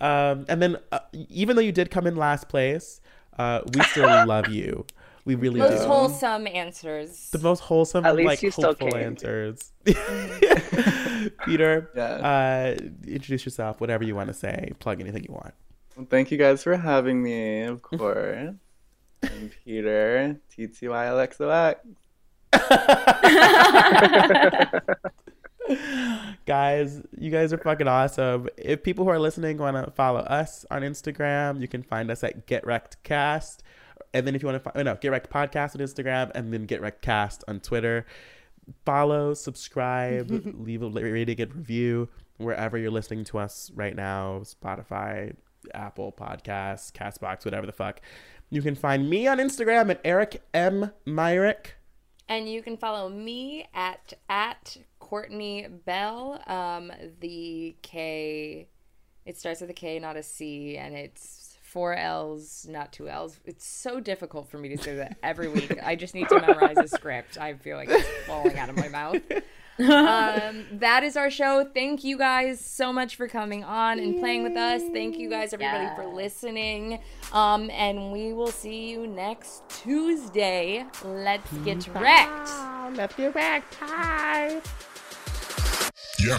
um, and then, uh, even though you did come in last place, uh, we still love you. We really Most do. wholesome answers. the most wholesome, At least like you hopeful came. answers. Peter, Yeah. uh, introduce yourself. Whatever you want to say. Plug anything you want. Well, thank you guys for having me, of course. I'm Peter, TTYLXOX. guys, you guys are fucking awesome. If people who are listening want to follow us on Instagram, you can find us at Get Wrecked Cast. And then if you want to find, no, Get Wrecked Podcast on Instagram and then Get Wrecked Cast on Twitter. Follow, subscribe, leave a rating and review wherever you're listening to us right now Spotify, Apple Podcasts, Castbox, whatever the fuck. You can find me on Instagram at Eric M. Myrick. And you can follow me at at Courtney Bell. Um, the K, it starts with a K, not a C, and it's four L's, not two L's. It's so difficult for me to say that every week. I just need to memorize a script. I feel like it's falling out of my mouth. um, that is our show. Thank you guys so much for coming on and playing with us. Thank you guys, everybody, for listening. Um, and we will see you next Tuesday. Let's get wrecked. Let's get wrecked. Bye. Yeah.